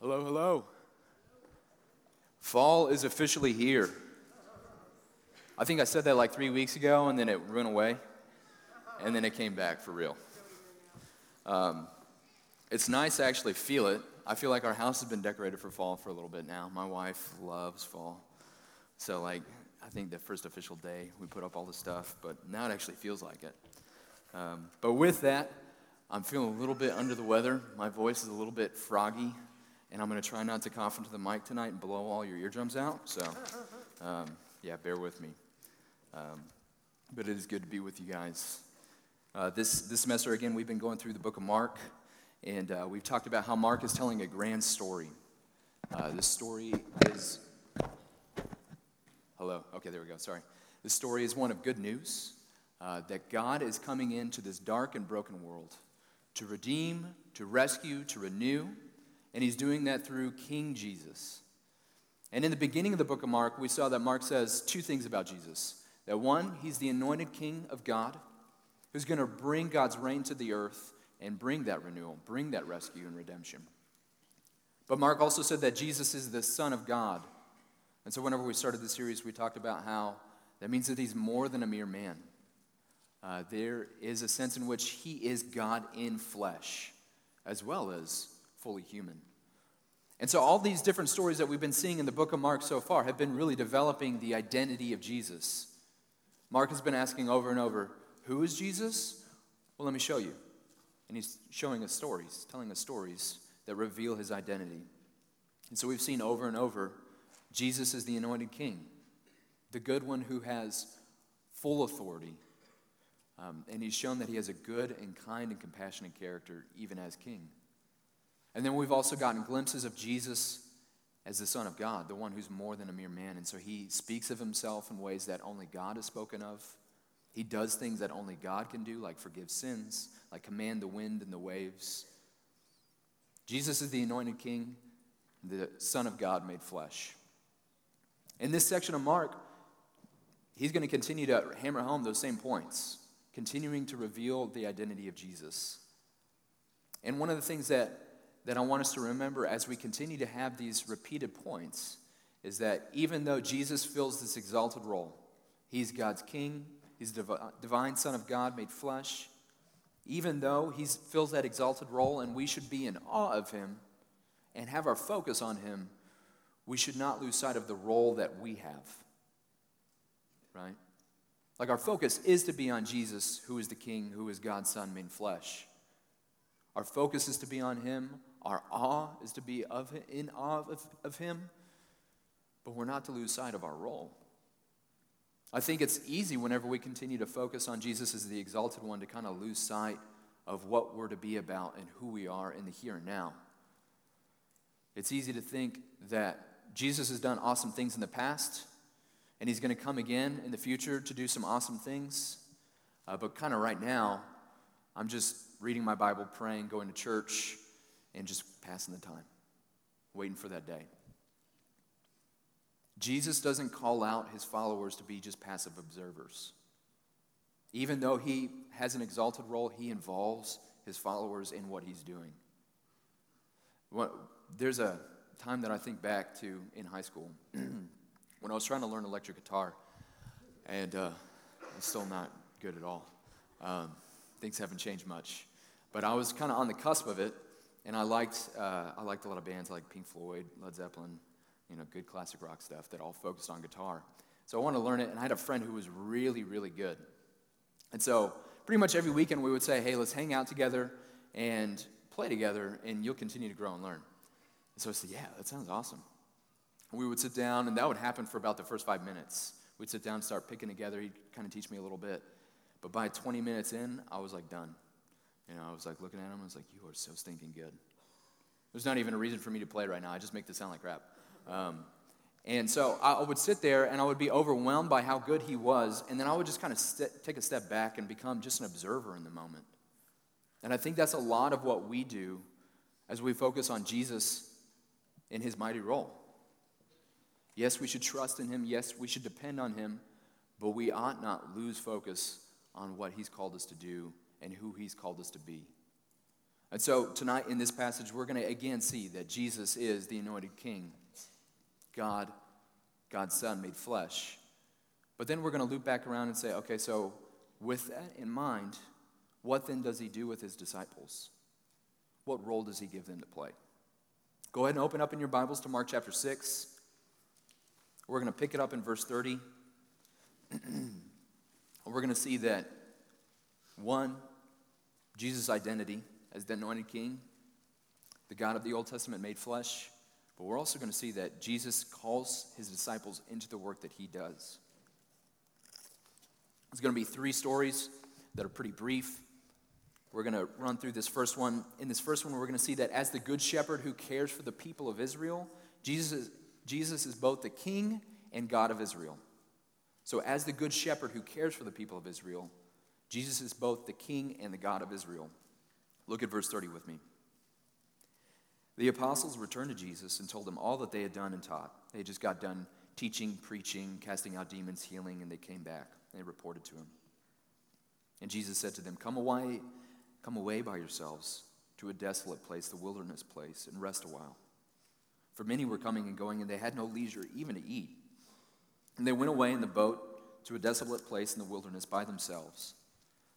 Hello, hello. Fall is officially here. I think I said that like three weeks ago and then it went away and then it came back for real. Um, it's nice to actually feel it. I feel like our house has been decorated for fall for a little bit now. My wife loves fall. So, like, I think the first official day we put up all the stuff, but now it actually feels like it. Um, but with that, I'm feeling a little bit under the weather. My voice is a little bit froggy and I'm going to try not to cough into the mic tonight and blow all your eardrums out. So, um, yeah, bear with me. Um, but it is good to be with you guys. Uh, this, this semester, again, we've been going through the book of Mark, and uh, we've talked about how Mark is telling a grand story. Uh, this story is. Hello. Okay, there we go. Sorry. This story is one of good news uh, that God is coming into this dark and broken world to redeem, to rescue, to renew and he's doing that through King Jesus. And in the beginning of the book of Mark, we saw that Mark says two things about Jesus. That one, he's the anointed king of God who's going to bring God's reign to the earth and bring that renewal, bring that rescue and redemption. But Mark also said that Jesus is the Son of God. And so, whenever we started the series, we talked about how that means that he's more than a mere man. Uh, there is a sense in which he is God in flesh, as well as fully human. And so, all these different stories that we've been seeing in the book of Mark so far have been really developing the identity of Jesus. Mark has been asking over and over, Who is Jesus? Well, let me show you. And he's showing us stories, telling us stories that reveal his identity. And so, we've seen over and over Jesus is the anointed king, the good one who has full authority. Um, and he's shown that he has a good and kind and compassionate character, even as king. And then we've also gotten glimpses of Jesus as the Son of God, the one who's more than a mere man. And so he speaks of himself in ways that only God has spoken of. He does things that only God can do, like forgive sins, like command the wind and the waves. Jesus is the anointed king, the Son of God made flesh. In this section of Mark, he's going to continue to hammer home those same points, continuing to reveal the identity of Jesus. And one of the things that that I want us to remember as we continue to have these repeated points is that even though Jesus fills this exalted role, he's God's king, he's the divine Son of God made flesh, even though he fills that exalted role and we should be in awe of him and have our focus on him, we should not lose sight of the role that we have. Right? Like our focus is to be on Jesus, who is the king, who is God's Son made flesh. Our focus is to be on him. Our awe is to be of, in awe of, of Him, but we're not to lose sight of our role. I think it's easy whenever we continue to focus on Jesus as the exalted one to kind of lose sight of what we're to be about and who we are in the here and now. It's easy to think that Jesus has done awesome things in the past and he's going to come again in the future to do some awesome things. Uh, but kind of right now, I'm just reading my Bible, praying, going to church, and just passing the time, waiting for that day. Jesus doesn't call out his followers to be just passive observers. Even though he has an exalted role, he involves his followers in what he's doing. There's a time that I think back to in high school when I was trying to learn electric guitar, and uh, I'm still not good at all. Um, things haven't changed much. But I was kind of on the cusp of it, and I liked, uh, I liked a lot of bands like Pink Floyd, Led Zeppelin, you know, good classic rock stuff that all focused on guitar. So I wanted to learn it, and I had a friend who was really, really good. And so pretty much every weekend we would say, hey, let's hang out together and play together, and you'll continue to grow and learn. And so I said, yeah, that sounds awesome. we would sit down, and that would happen for about the first five minutes. We'd sit down start picking together. He'd kind of teach me a little bit. But by 20 minutes in, I was like done. You know, I was like looking at him, I was like, you are so stinking good. There's not even a reason for me to play right now. I just make this sound like crap. Um, and so I would sit there and I would be overwhelmed by how good he was. And then I would just kind of st- take a step back and become just an observer in the moment. And I think that's a lot of what we do as we focus on Jesus in his mighty role. Yes, we should trust in him. Yes, we should depend on him. But we ought not lose focus on what he's called us to do and who He's called us to be. And so tonight in this passage, we're going to again see that Jesus is the anointed king, God, God's Son made flesh. But then we're going to loop back around and say, okay, so with that in mind, what then does he do with his disciples? What role does he give them to play? Go ahead and open up in your Bibles to Mark chapter 6. We're going to pick it up in verse 30. We're going to see that one, Jesus' identity as the anointed king, the God of the Old Testament made flesh. But we're also going to see that Jesus calls his disciples into the work that he does. There's going to be three stories that are pretty brief. We're going to run through this first one. In this first one, we're going to see that as the good shepherd who cares for the people of Israel, Jesus is, Jesus is both the king and God of Israel. So, as the good shepherd who cares for the people of Israel, Jesus is both the king and the God of Israel. Look at verse 30 with me. The apostles returned to Jesus and told him all that they had done and taught. They just got done teaching, preaching, casting out demons, healing, and they came back. They reported to him. And Jesus said to them, Come away Come away by yourselves to a desolate place, the wilderness place, and rest a while. For many were coming and going, and they had no leisure even to eat. And they went away in the boat to a desolate place in the wilderness by themselves.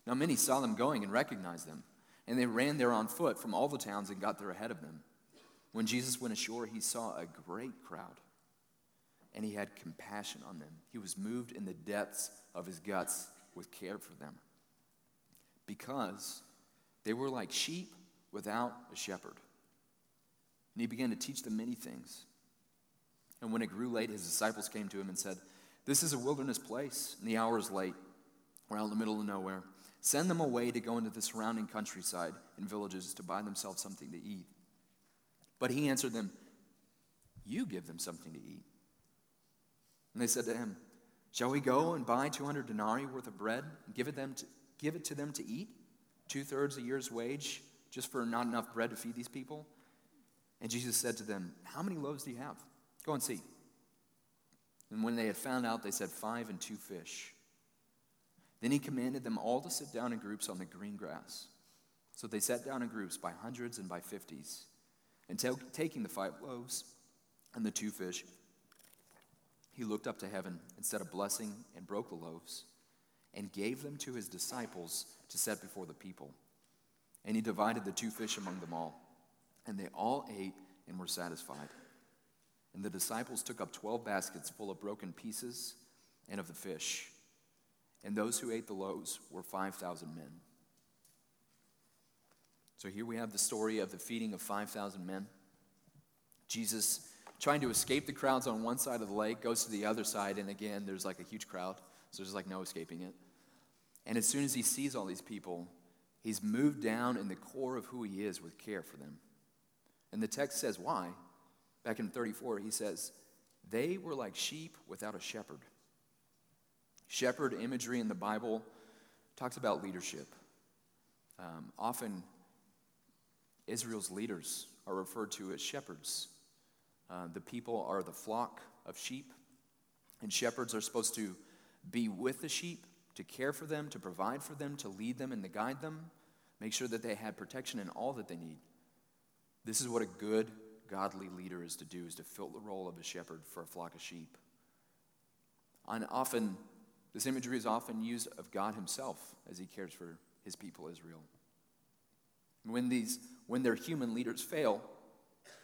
Now many saw them going and recognized them, and they ran there on foot from all the towns and got there ahead of them. When Jesus went ashore, he saw a great crowd, and he had compassion on them. He was moved in the depths of his guts with care for them, because they were like sheep without a shepherd. And he began to teach them many things. And when it grew late, his disciples came to him and said, This is a wilderness place, and the hour is late. We're out in the middle of nowhere. Send them away to go into the surrounding countryside and villages to buy themselves something to eat. But he answered them, You give them something to eat. And they said to him, Shall we go and buy 200 denarii worth of bread and give it, them to, give it to them to eat? two thirds a year's wage just for not enough bread to feed these people? And Jesus said to them, How many loaves do you have? Go and see. And when they had found out, they said, Five and two fish. Then he commanded them all to sit down in groups on the green grass. So they sat down in groups by hundreds and by fifties. And t- taking the five loaves and the two fish, he looked up to heaven and said a blessing and broke the loaves and gave them to his disciples to set before the people. And he divided the two fish among them all. And they all ate and were satisfied. And the disciples took up 12 baskets full of broken pieces and of the fish. And those who ate the loaves were 5,000 men. So here we have the story of the feeding of 5,000 men. Jesus, trying to escape the crowds on one side of the lake, goes to the other side, and again, there's like a huge crowd. So there's like no escaping it. And as soon as he sees all these people, he's moved down in the core of who he is with care for them. And the text says why. Back in 34, he says, They were like sheep without a shepherd. Shepherd imagery in the Bible talks about leadership. Um, often, Israel's leaders are referred to as shepherds. Uh, the people are the flock of sheep, and shepherds are supposed to be with the sheep, to care for them, to provide for them, to lead them and to guide them, make sure that they had protection and all that they need. This is what a good, godly leader is to do, is to fill the role of a shepherd for a flock of sheep. And often, this imagery is often used of God himself as he cares for his people Israel. When, these, when their human leaders fail,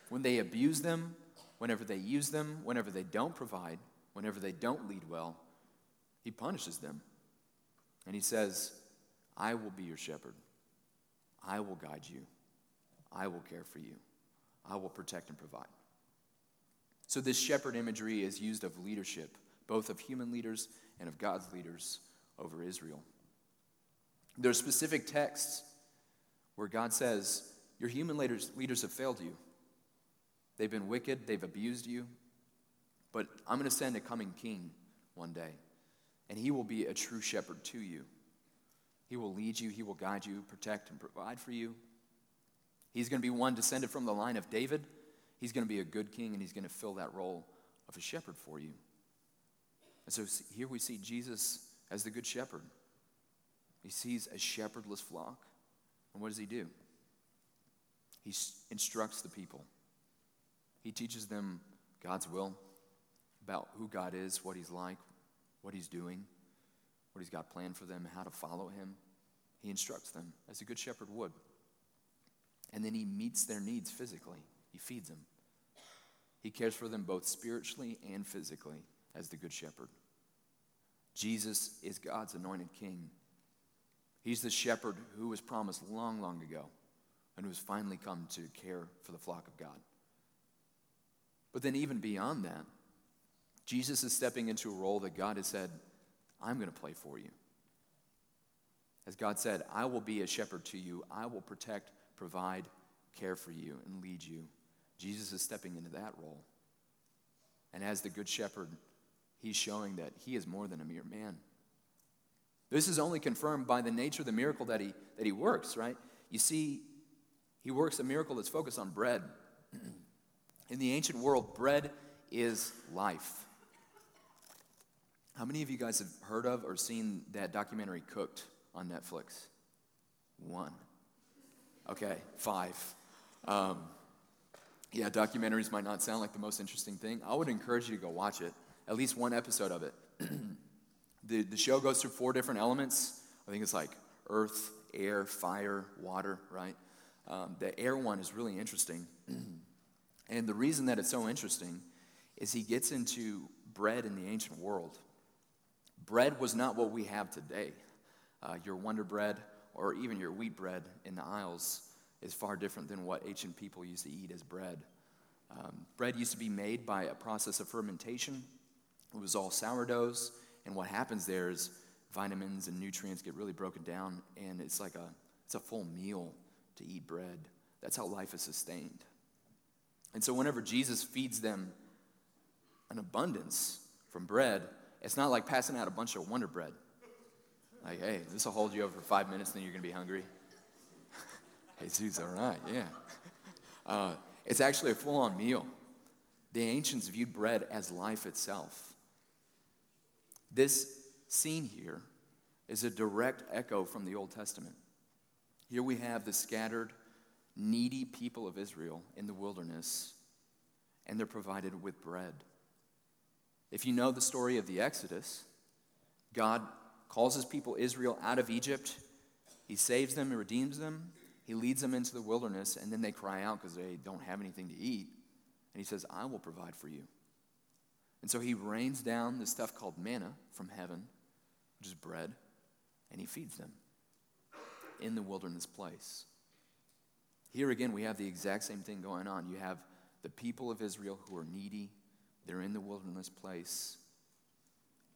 when they abuse them, whenever they use them, whenever they don't provide, whenever they don't lead well, he punishes them. And he says, I will be your shepherd. I will guide you. I will care for you. I will protect and provide. So, this shepherd imagery is used of leadership, both of human leaders and of God's leaders over Israel. There are specific texts where God says, Your human leaders, leaders have failed you. They've been wicked, they've abused you, but I'm going to send a coming king one day and he will be a true shepherd to you. He will lead you, he will guide you, protect, and provide for you. He's going to be one descended from the line of David. He's going to be a good king, and he's going to fill that role of a shepherd for you. And so here we see Jesus as the good shepherd. He sees a shepherdless flock. And what does he do? he instructs the people. He teaches them God's will, about who God is, what He's like, what He's doing, what He's got planned for them, how to follow Him. He instructs them as a good shepherd would. And then He meets their needs physically, He feeds them. He cares for them both spiritually and physically as the good shepherd. Jesus is God's anointed king. He's the shepherd who was promised long, long ago and who has finally come to care for the flock of God. But then, even beyond that, Jesus is stepping into a role that God has said, I'm going to play for you. As God said, I will be a shepherd to you, I will protect, provide, care for you, and lead you. Jesus is stepping into that role. And as the good shepherd, he's showing that he is more than a mere man. This is only confirmed by the nature of the miracle that he, that he works, right? You see, he works a miracle that's focused on bread. In the ancient world, bread is life. How many of you guys have heard of or seen that documentary Cooked on Netflix? One. Okay, five. Um, yeah, documentaries might not sound like the most interesting thing. I would encourage you to go watch it, at least one episode of it. the, the show goes through four different elements. I think it's like earth, air, fire, water, right? Um, the air one is really interesting. And the reason that it's so interesting is he gets into bread in the ancient world. Bread was not what we have today. Uh, your Wonder Bread or even your wheat bread in the aisles is far different than what ancient people used to eat as bread. Um, bread used to be made by a process of fermentation. It was all sourdoughs, and what happens there is vitamins and nutrients get really broken down, and it's like a it's a full meal to eat bread. That's how life is sustained. And so, whenever Jesus feeds them an abundance from bread, it's not like passing out a bunch of Wonder Bread. Like, hey, this will hold you over for five minutes, then you're going to be hungry. hey, Jesus, all right, yeah. Uh, it's actually a full on meal. The ancients viewed bread as life itself. This scene here is a direct echo from the Old Testament. Here we have the scattered needy people of Israel in the wilderness, and they're provided with bread. If you know the story of the Exodus, God calls his people Israel out of Egypt. He saves them and redeems them. He leads them into the wilderness, and then they cry out because they don't have anything to eat. And he says, I will provide for you. And so he rains down this stuff called manna from heaven, which is bread, and he feeds them in the wilderness place. Here again, we have the exact same thing going on. You have the people of Israel who are needy, they're in the wilderness place,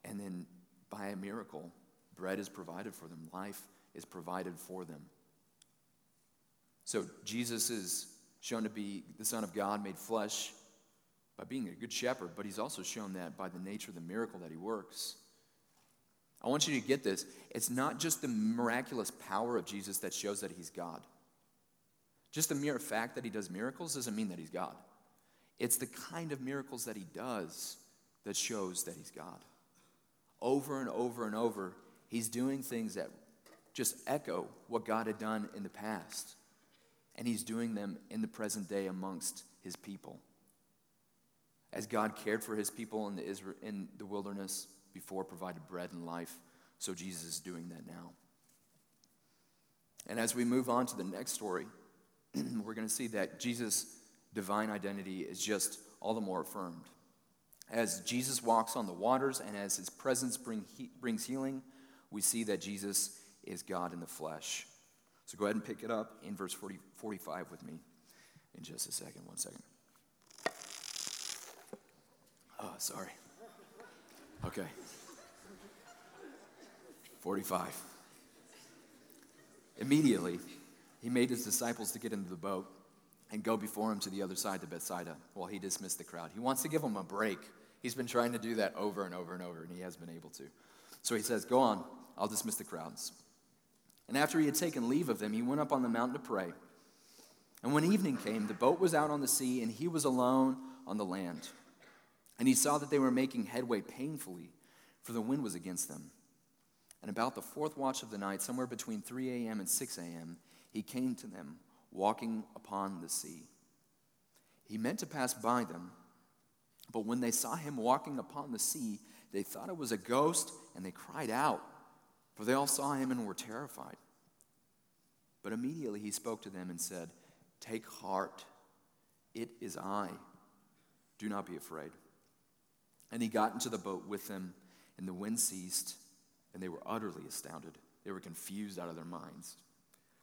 and then by a miracle, bread is provided for them, life is provided for them. So Jesus is shown to be the Son of God made flesh by being a good shepherd, but he's also shown that by the nature of the miracle that he works. I want you to get this. It's not just the miraculous power of Jesus that shows that he's God. Just the mere fact that he does miracles doesn't mean that he's God. It's the kind of miracles that he does that shows that he's God. Over and over and over, he's doing things that just echo what God had done in the past. And he's doing them in the present day amongst his people. As God cared for his people in the, Israel, in the wilderness before, provided bread and life, so Jesus is doing that now. And as we move on to the next story, we're going to see that Jesus' divine identity is just all the more affirmed. As Jesus walks on the waters and as his presence bring he, brings healing, we see that Jesus is God in the flesh. So go ahead and pick it up in verse 40, 45 with me in just a second. One second. Oh, sorry. Okay. 45. Immediately, he made his disciples to get into the boat and go before him to the other side to Bethsaida while he dismissed the crowd. He wants to give them a break. He's been trying to do that over and over and over, and he has been able to. So he says, Go on, I'll dismiss the crowds. And after he had taken leave of them, he went up on the mountain to pray. And when evening came, the boat was out on the sea, and he was alone on the land. And he saw that they were making headway painfully, for the wind was against them. And about the fourth watch of the night, somewhere between 3 a.m. and 6 a.m., he came to them walking upon the sea. He meant to pass by them, but when they saw him walking upon the sea, they thought it was a ghost and they cried out, for they all saw him and were terrified. But immediately he spoke to them and said, Take heart, it is I. Do not be afraid. And he got into the boat with them, and the wind ceased, and they were utterly astounded. They were confused out of their minds,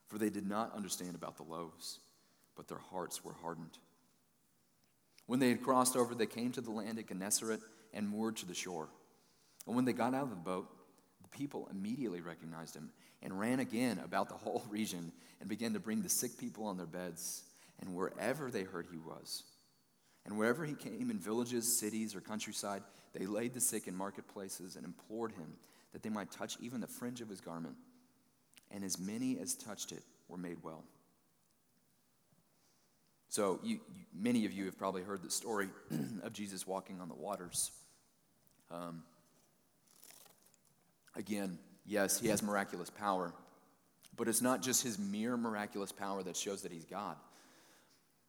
for they did not understand about the loaves, but their hearts were hardened. When they had crossed over, they came to the land at Gennesaret and moored to the shore. And when they got out of the boat, the people immediately recognized him and ran again about the whole region and began to bring the sick people on their beds and wherever they heard he was. And wherever he came in villages, cities, or countryside, they laid the sick in marketplaces and implored him that they might touch even the fringe of his garment. And as many as touched it were made well. So, you, you, many of you have probably heard the story of Jesus walking on the waters. Um, again, yes, he has miraculous power, but it's not just his mere miraculous power that shows that he's God.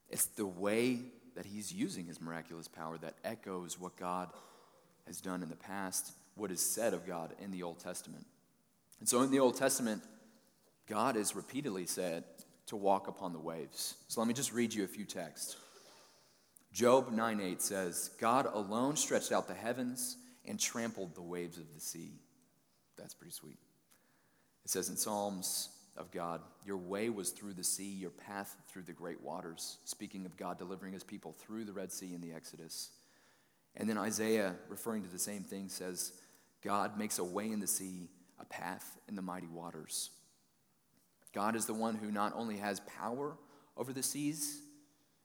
It's the way that he's using his miraculous power that echoes what God has done in the past, what is said of God in the Old Testament. And so in the Old Testament, God is repeatedly said to walk upon the waves. So let me just read you a few texts. Job 9 8 says, God alone stretched out the heavens and trampled the waves of the sea. That's pretty sweet. It says in Psalms of God, Your way was through the sea, your path through the great waters. Speaking of God delivering his people through the Red Sea in the Exodus. And then Isaiah, referring to the same thing, says, God makes a way in the sea, a path in the mighty waters. God is the one who not only has power over the seas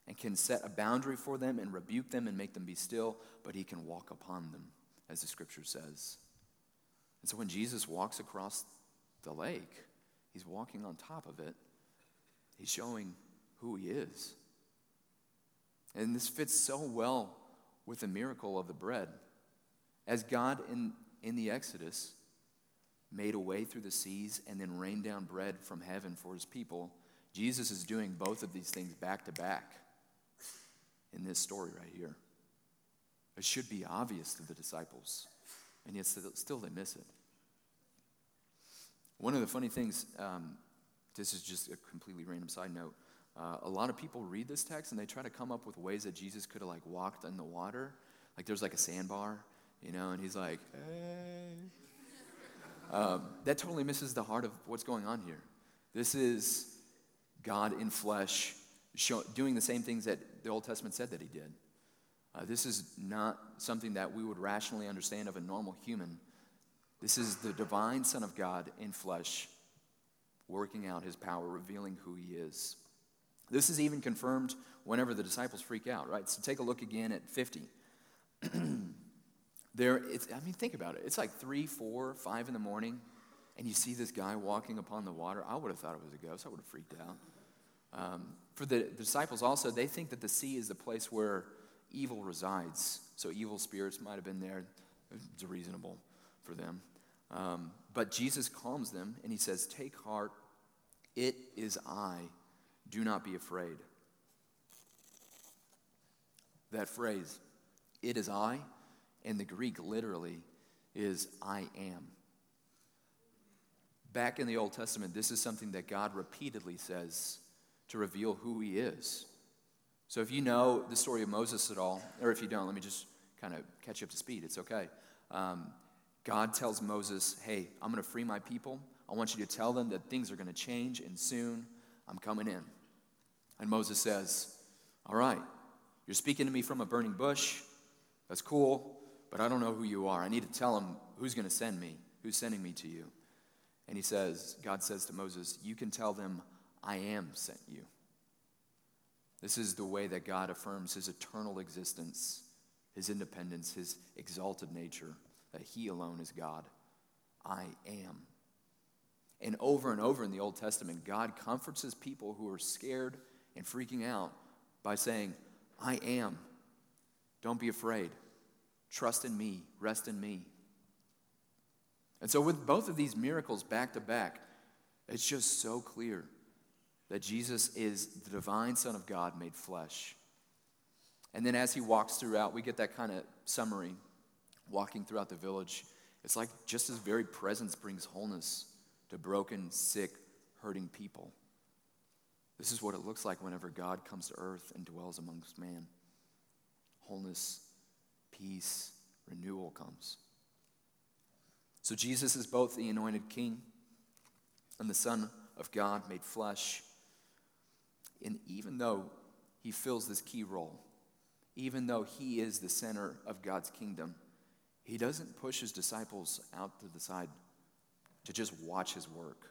and can set a boundary for them and rebuke them and make them be still, but he can walk upon them, as the scripture says. And so when Jesus walks across the lake, he's walking on top of it. He's showing who he is. And this fits so well with the miracle of the bread. As God in, in the Exodus made a way through the seas and then rained down bread from heaven for his people, Jesus is doing both of these things back to back in this story right here. It should be obvious to the disciples, and yet still they miss it. One of the funny things, um, this is just a completely random side note. Uh, a lot of people read this text and they try to come up with ways that Jesus could have like walked in the water. Like there's like a sandbar, you know, and he's like, hey. Um, that totally misses the heart of what's going on here. This is God in flesh show, doing the same things that the Old Testament said that he did. Uh, this is not something that we would rationally understand of a normal human. This is the divine Son of God in flesh working out his power, revealing who he is. This is even confirmed whenever the disciples freak out, right? So take a look again at 50. there, it's, I mean, think about it. It's like 3, 4, 5 in the morning, and you see this guy walking upon the water. I would have thought it was a ghost. I would have freaked out. Um, for the, the disciples also, they think that the sea is the place where evil resides. So evil spirits might have been there. It's reasonable for them. Um, but Jesus calms them and he says, Take heart, it is I. Do not be afraid. That phrase, it is I, in the Greek literally is I am. Back in the Old Testament, this is something that God repeatedly says to reveal who he is. So if you know the story of Moses at all, or if you don't, let me just kind of catch you up to speed. It's okay. Um, God tells Moses, Hey, I'm going to free my people. I want you to tell them that things are going to change, and soon I'm coming in. And Moses says, All right, you're speaking to me from a burning bush. That's cool, but I don't know who you are. I need to tell him who's going to send me, who's sending me to you. And he says, God says to Moses, You can tell them, I am sent you. This is the way that God affirms his eternal existence, his independence, his exalted nature, that he alone is God. I am. And over and over in the Old Testament, God comforts his people who are scared and freaking out by saying, I am. Don't be afraid. Trust in me. Rest in me. And so, with both of these miracles back to back, it's just so clear that Jesus is the divine Son of God made flesh. And then as he walks throughout, we get that kind of summary walking throughout the village. It's like just his very presence brings wholeness to broken, sick, hurting people. This is what it looks like whenever God comes to earth and dwells amongst man. Wholeness, peace, renewal comes. So Jesus is both the anointed king and the Son of God made flesh. And even though he fills this key role, even though he is the center of God's kingdom, he doesn't push his disciples out to the side to just watch his work.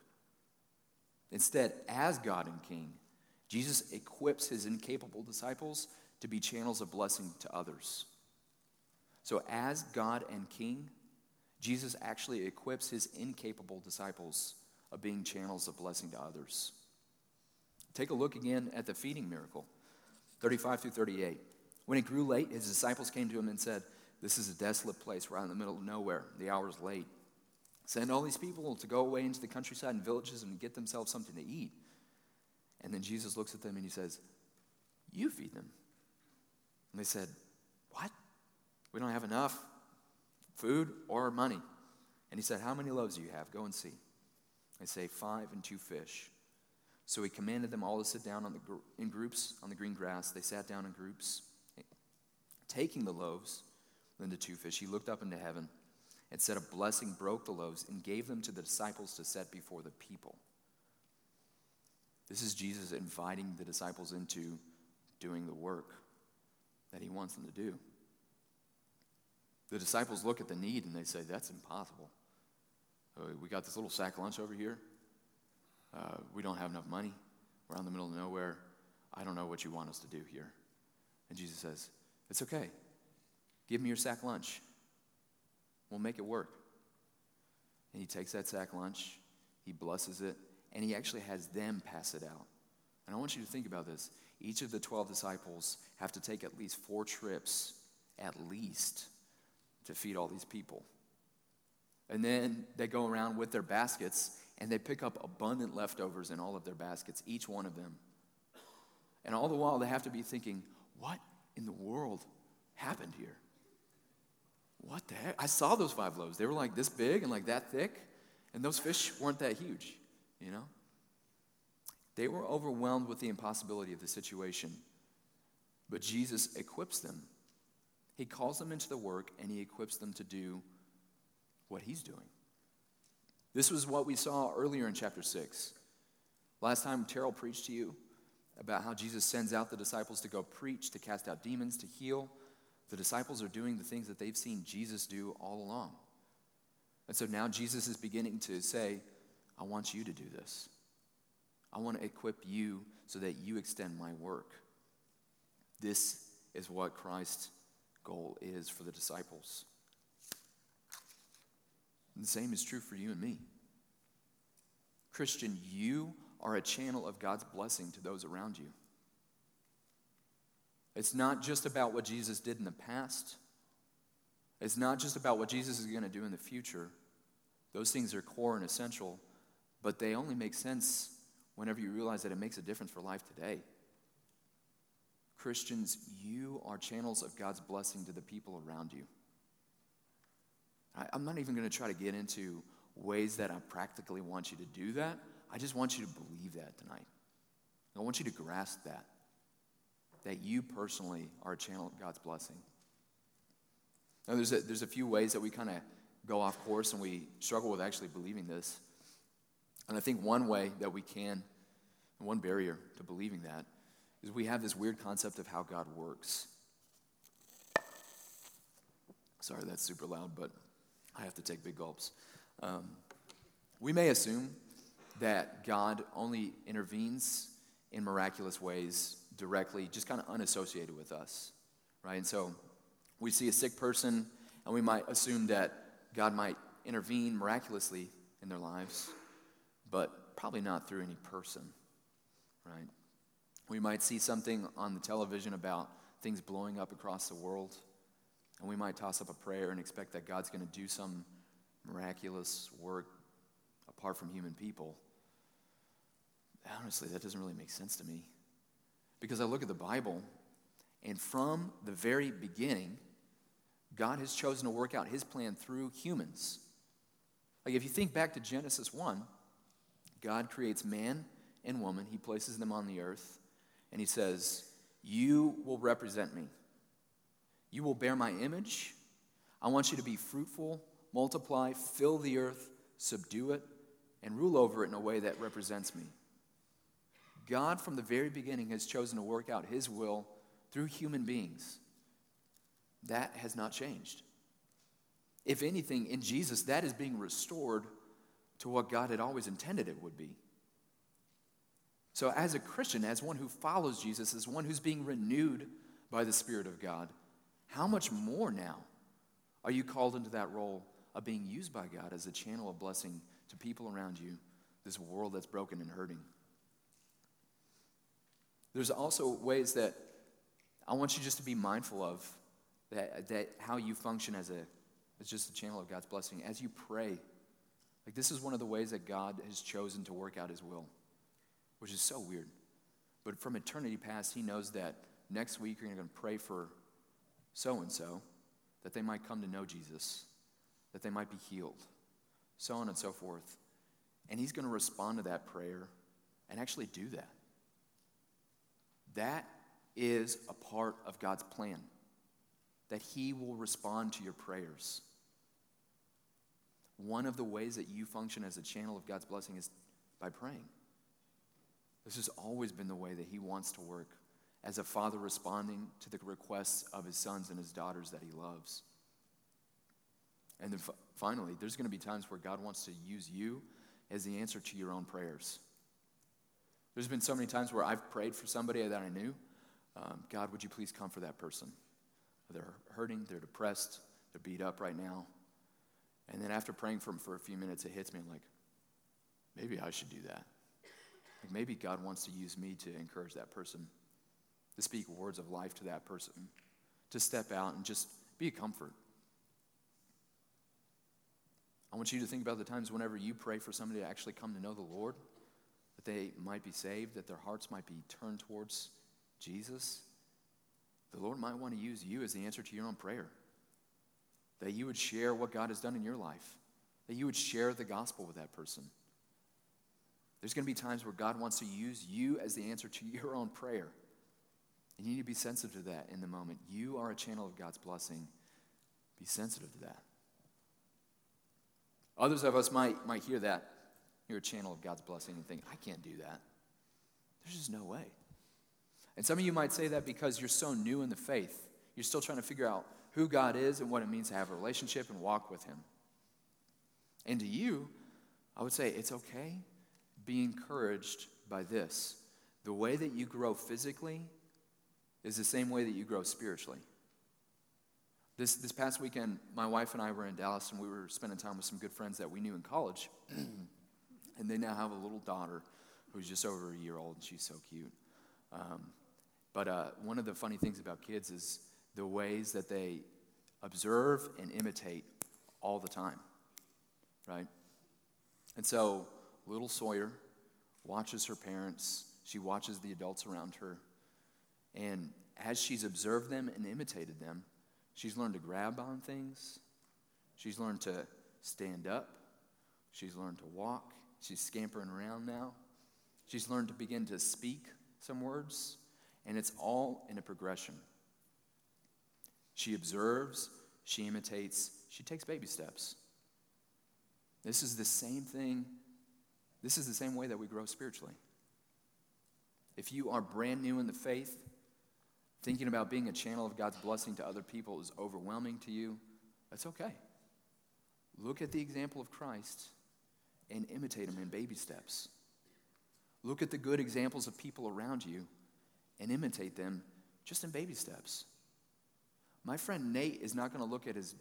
Instead, as God and King, Jesus equips his incapable disciples to be channels of blessing to others. So, as God and King, Jesus actually equips his incapable disciples of being channels of blessing to others. Take a look again at the feeding miracle, 35 through 38. When it grew late, his disciples came to him and said, This is a desolate place. We're in the middle of nowhere. The hour's late. Send all these people to go away into the countryside and villages and get themselves something to eat. And then Jesus looks at them and he says, You feed them. And they said, What? We don't have enough food or money. And he said, How many loaves do you have? Go and see. They say, Five and two fish. So he commanded them all to sit down the, in groups on the green grass. They sat down in groups. Taking the loaves, the two fish, he looked up into heaven and said a blessing, broke the loaves, and gave them to the disciples to set before the people. This is Jesus inviting the disciples into doing the work that he wants them to do. The disciples look at the need and they say, That's impossible. Uh, we got this little sack lunch over here. Uh, we don't have enough money. We're out in the middle of nowhere. I don't know what you want us to do here. And Jesus says, It's okay. Give me your sack lunch. We'll make it work. And he takes that sack lunch, he blesses it, and he actually has them pass it out. And I want you to think about this. Each of the 12 disciples have to take at least four trips, at least, to feed all these people. And then they go around with their baskets and they pick up abundant leftovers in all of their baskets, each one of them. And all the while, they have to be thinking, what in the world happened here? What the heck? I saw those five loaves. They were like this big and like that thick, and those fish weren't that huge, you know? They were overwhelmed with the impossibility of the situation. But Jesus equips them. He calls them into the work and he equips them to do what he's doing. This was what we saw earlier in chapter 6. Last time, Terrell preached to you about how Jesus sends out the disciples to go preach, to cast out demons, to heal. The disciples are doing the things that they've seen Jesus do all along. And so now Jesus is beginning to say, I want you to do this. I want to equip you so that you extend my work. This is what Christ's goal is for the disciples. And the same is true for you and me. Christian, you are a channel of God's blessing to those around you. It's not just about what Jesus did in the past. It's not just about what Jesus is going to do in the future. Those things are core and essential, but they only make sense whenever you realize that it makes a difference for life today. Christians, you are channels of God's blessing to the people around you. I, am not even going to try to get into ways that I practically want you to do that. I just want you to believe that tonight. I want you to grasp that, that you personally are a channel of God's blessing. Now, there's a, there's a few ways that we kind of go off course and we struggle with actually believing this. And I think one way that we can, one barrier to believing that, is we have this weird concept of how God works. Sorry, that's super loud, but I have to take big gulps. Um, we may assume that God only intervenes in miraculous ways directly, just kind of unassociated with us, right? And so we see a sick person, and we might assume that God might intervene miraculously in their lives, but probably not through any person, right? We might see something on the television about things blowing up across the world and we might toss up a prayer and expect that God's going to do some miraculous work apart from human people. honestly, that doesn't really make sense to me. Because I look at the Bible, and from the very beginning, God has chosen to work out his plan through humans. Like if you think back to Genesis 1, God creates man and woman, he places them on the earth, and he says, You will represent me. You will bear my image. I want you to be fruitful, multiply, fill the earth, subdue it, and rule over it in a way that represents me. God, from the very beginning, has chosen to work out his will through human beings. That has not changed. If anything, in Jesus, that is being restored to what God had always intended it would be. So, as a Christian, as one who follows Jesus, as one who's being renewed by the Spirit of God, how much more now are you called into that role of being used by God as a channel of blessing to people around you, this world that's broken and hurting? There's also ways that I want you just to be mindful of that, that how you function as a as just a channel of God's blessing. As you pray, like this is one of the ways that God has chosen to work out his will, which is so weird. But from eternity past, he knows that next week you're going to pray for so and so, that they might come to know Jesus, that they might be healed, so on and so forth. And he's going to respond to that prayer and actually do that. That is a part of God's plan, that he will respond to your prayers. One of the ways that you function as a channel of God's blessing is by praying. This has always been the way that he wants to work as a father responding to the requests of his sons and his daughters that he loves. And then f- finally, there's going to be times where God wants to use you as the answer to your own prayers. There's been so many times where I've prayed for somebody that I knew. Um, God, would you please come for that person? They're hurting, they're depressed, they're beat up right now. And then after praying for them for a few minutes, it hits me I'm like, maybe I should do that. Like maybe God wants to use me to encourage that person to speak words of life to that person, to step out and just be a comfort. I want you to think about the times whenever you pray for somebody to actually come to know the Lord, that they might be saved, that their hearts might be turned towards Jesus. The Lord might want to use you as the answer to your own prayer. That you would share what God has done in your life, that you would share the gospel with that person. There's going to be times where God wants to use you as the answer to your own prayer. And you need to be sensitive to that in the moment. You are a channel of God's blessing. Be sensitive to that. Others of us might, might hear that. You're a channel of God's blessing and think, I can't do that. There's just no way. And some of you might say that because you're so new in the faith. You're still trying to figure out who God is and what it means to have a relationship and walk with Him. And to you, I would say it's okay. Be encouraged by this. The way that you grow physically is the same way that you grow spiritually. This, this past weekend, my wife and I were in Dallas and we were spending time with some good friends that we knew in college. and they now have a little daughter who's just over a year old and she's so cute. Um, but uh, one of the funny things about kids is the ways that they observe and imitate all the time, right? And so little Sawyer watches her parents, she watches the adults around her. And as she's observed them and imitated them, she's learned to grab on things. She's learned to stand up. She's learned to walk. She's scampering around now. She's learned to begin to speak some words. And it's all in a progression. She observes, she imitates, she takes baby steps. This is the same thing. This is the same way that we grow spiritually. If you are brand new in the faith, thinking about being a channel of God's blessing to other people is overwhelming to you, that's okay. Look at the example of Christ and imitate them in baby steps. Look at the good examples of people around you and imitate them just in baby steps. My friend Nate is not going to look at his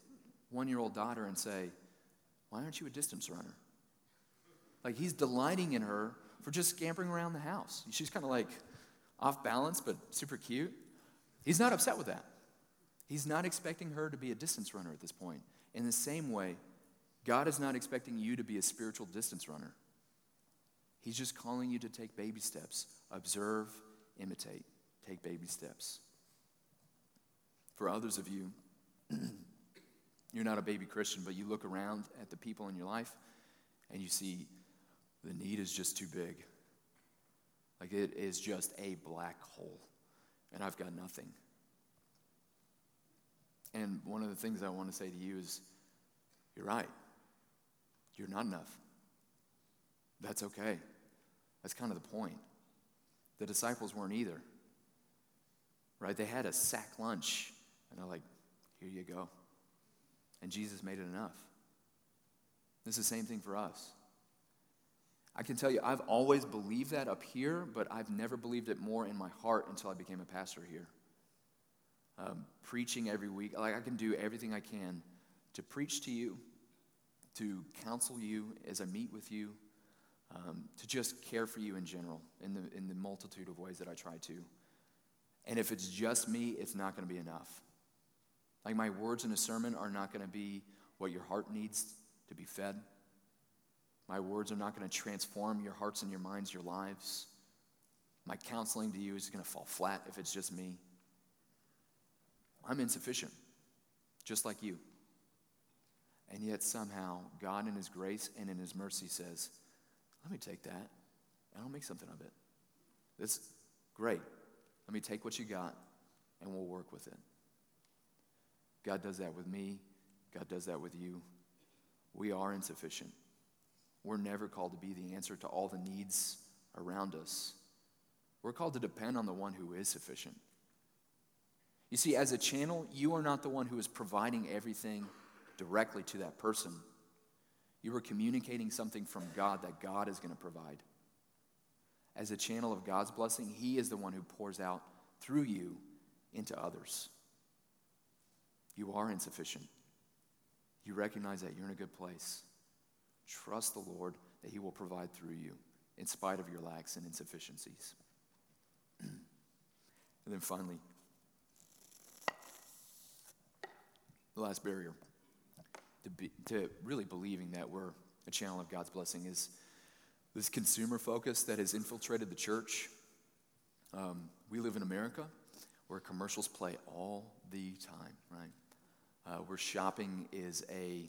one year old daughter and say, Why aren't you a distance runner? Like he's delighting in her for just scampering around the house. She's kind of like off balance, but super cute. He's not upset with that. He's not expecting her to be a distance runner at this point. In the same way, God is not expecting you to be a spiritual distance runner. He's just calling you to take baby steps. Observe, imitate, take baby steps. For others of you, you're not a baby Christian, but you look around at the people in your life and you see the need is just too big. Like it is just a black hole, and I've got nothing. And one of the things I want to say to you is you're right. You're not enough. That's okay. That's kind of the point. The disciples weren't either. Right? They had a sack lunch, and they're like, here you go. And Jesus made it enough. It's the same thing for us. I can tell you, I've always believed that up here, but I've never believed it more in my heart until I became a pastor here. Um, preaching every week, like I can do everything I can to preach to you, to counsel you as I meet with you, um, to just care for you in general in the, in the multitude of ways that I try to. And if it's just me, it's not going to be enough. Like my words in a sermon are not going to be what your heart needs to be fed. My words are not going to transform your hearts and your minds, your lives. My counseling to you is going to fall flat if it's just me. I'm insufficient, just like you. And yet, somehow, God, in His grace and in His mercy, says, Let me take that and I'll make something of it. That's great. Let me take what you got and we'll work with it. God does that with me. God does that with you. We are insufficient. We're never called to be the answer to all the needs around us. We're called to depend on the one who is sufficient. You see, as a channel, you are not the one who is providing everything directly to that person. You are communicating something from God that God is going to provide. As a channel of God's blessing, He is the one who pours out through you into others. You are insufficient. You recognize that you're in a good place. Trust the Lord that He will provide through you in spite of your lacks and insufficiencies. and then finally, the last barrier to, be, to really believing that we're a channel of God's blessing is this consumer focus that has infiltrated the church. Um, we live in America where commercials play all the time, right? Uh, where shopping is a,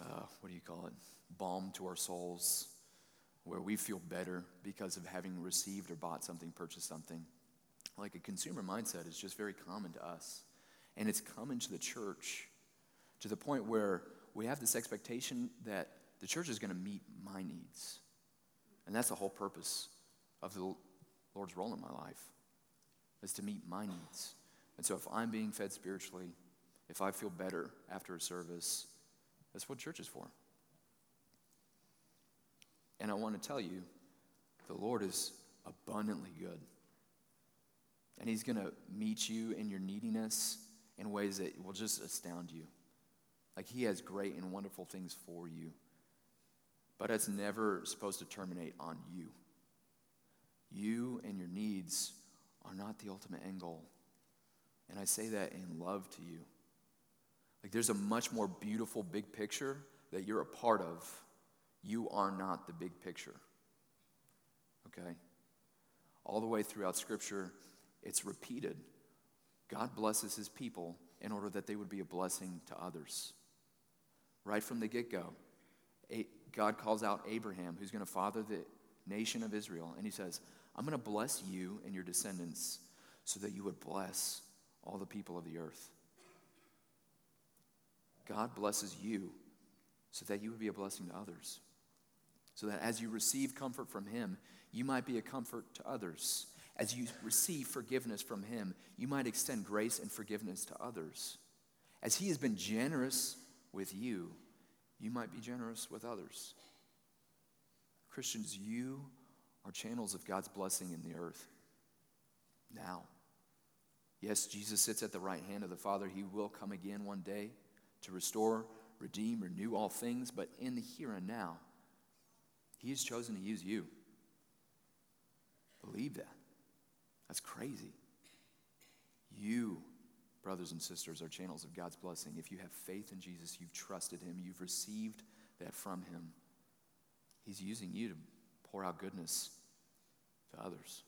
uh, what do you call it, balm to our souls, where we feel better because of having received or bought something, purchased something. Like a consumer mindset is just very common to us. And it's come to the church to the point where we have this expectation that the church is going to meet my needs. And that's the whole purpose of the Lord's role in my life, is to meet my needs. And so if I'm being fed spiritually, if I feel better after a service, that's what church is for. And I want to tell you, the Lord is abundantly good. And He's going to meet you in your neediness in ways that will just astound you. Like He has great and wonderful things for you. But it's never supposed to terminate on you. You and your needs are not the ultimate end goal. And I say that in love to you. Like there's a much more beautiful big picture that you're a part of. You are not the big picture. Okay? All the way throughout Scripture, it's repeated. God blesses his people in order that they would be a blessing to others. Right from the get go, God calls out Abraham, who's going to father the nation of Israel, and he says, I'm going to bless you and your descendants so that you would bless all the people of the earth. God blesses you so that you would be a blessing to others. So that as you receive comfort from Him, you might be a comfort to others. As you receive forgiveness from Him, you might extend grace and forgiveness to others. As He has been generous with you, you might be generous with others. Christians, you are channels of God's blessing in the earth now. Yes, Jesus sits at the right hand of the Father. He will come again one day to restore, redeem, renew all things, but in the here and now, He has chosen to use you. Believe that. That's crazy. You, brothers and sisters, are channels of God's blessing. If you have faith in Jesus, you've trusted Him, you've received that from Him. He's using you to pour out goodness to others.